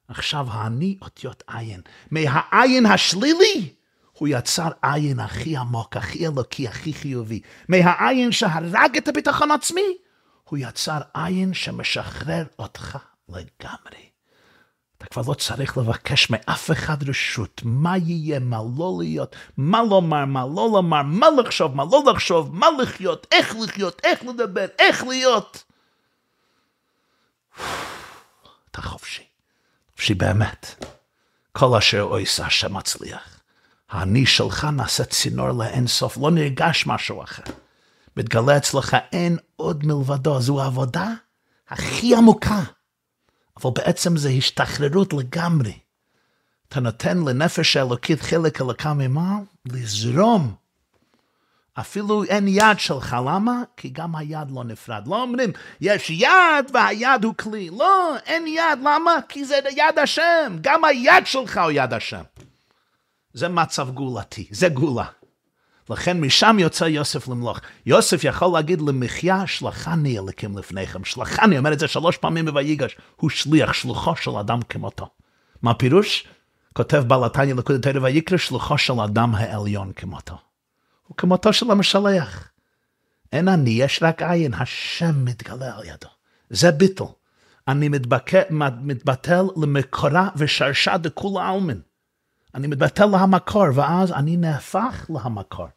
עכשיו האני אותיות עין. מהעין השלילי, הוא יצר עין הכי עמוק, הכי אלוקי, הכי חיובי. מהעין שהרג את הביטחון עצמי, הוא יצר עין שמשחרר אותך לגמרי. אתה כבר לא צריך לבקש מאף אחד רשות, מה יהיה, מה לא להיות, מה לומר, מה לא לומר, מה לחשוב, מה לא לחשוב, מה לחיות, איך לחיות, איך לדבר, איך להיות. אתה חופשי, חופשי באמת. כל אשר עושה שמצליח. האני שלך נעשה צינור לאין סוף, לא נרגש משהו אחר. מתגלה אצלך אין עוד מלבדו, זו העבודה הכי עמוקה. אבל בעצם זה השתחררות לגמרי. אתה נותן לנפש האלוקית חלק אלוקה ממעל, לזרום. אפילו אין יד שלך, למה? כי גם היד לא נפרד. לא אומרים, יש יד והיד הוא כלי. לא, אין יד, למה? כי זה יד השם. גם היד שלך הוא יד השם. זה מצב גאולתי, זה גאולה. לכן משם יוצא יוסף למלוך. יוסף יכול להגיד למחיה, שלחני אלוקים לפניכם. שלחני, אומר את זה שלוש פעמים בויגש. הוא שליח, שלוחו של אדם כמותו. מה הפירוש? כותב בעל התניא לקוד התרא ויקרא, שלוחו של אדם העליון כמותו. הוא כמותו של המשלח. אין אני, יש רק עין, השם מתגלה על ידו. זה ביטל. אני מתבטל, מתבטל למקורה ושרשה דכולה עלמין. אני מתבטל להמקור, ואז אני נהפך להמקור.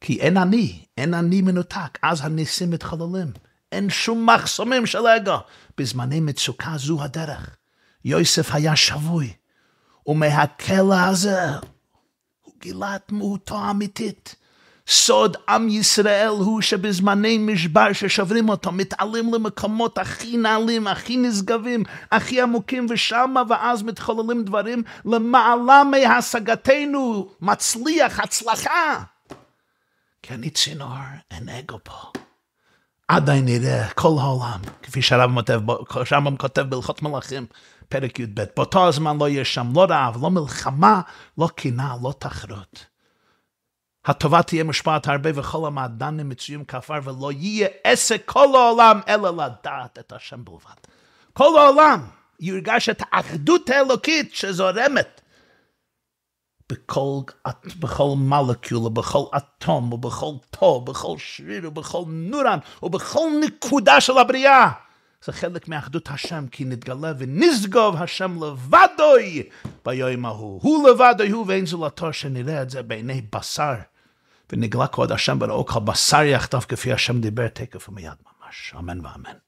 כי אין אני, אין אני מנותק, אז הניסים מתחוללים. אין שום מחסומים של אגו. בזמני מצוקה זו הדרך. יוסף היה שבוי, ומהכלא הזה את מהותו האמיתית. סוד עם ישראל הוא שבזמני משבר ששוברים אותו, מתעלים למקומות הכי נעלים, הכי נשגבים, הכי עמוקים, ושמה ואז מתחוללים דברים למעלה מהשגתנו, מצליח, הצלחה. כי אני צינור, אין אגו פה. עדיין נראה כל העולם, כפי שהרב כותב, שהרמב"ם כותב בהלכות מלאכים, פרק י"ב. באותו הזמן לא יהיה שם לא רעב, לא מלחמה, לא קנאה, לא תחרות. הטובה תהיה מושפעת הרבה וכל המעדנים מצויים כעפר ולא יהיה עסק כל העולם אלא לדעת את השם בלבד. כל העולם ירגש את האחדות האלוקית שזורמת בכל, בכל מלכול ובכל אטום ובכל טוב, בכל שריר ובכל נורן ובכל נקודה של הבריאה. זה חלק מאחדות השם, כי נתגלה ונשגוב השם לבדוי ביום ההוא. הוא לבדוי הוא ואין זולתו שנראה את זה בעיני בשר. ונגלה כבוד השם בראו כל בשר יחטוף כפי השם דיבר תקף ומיד ממש. אמן ואמן.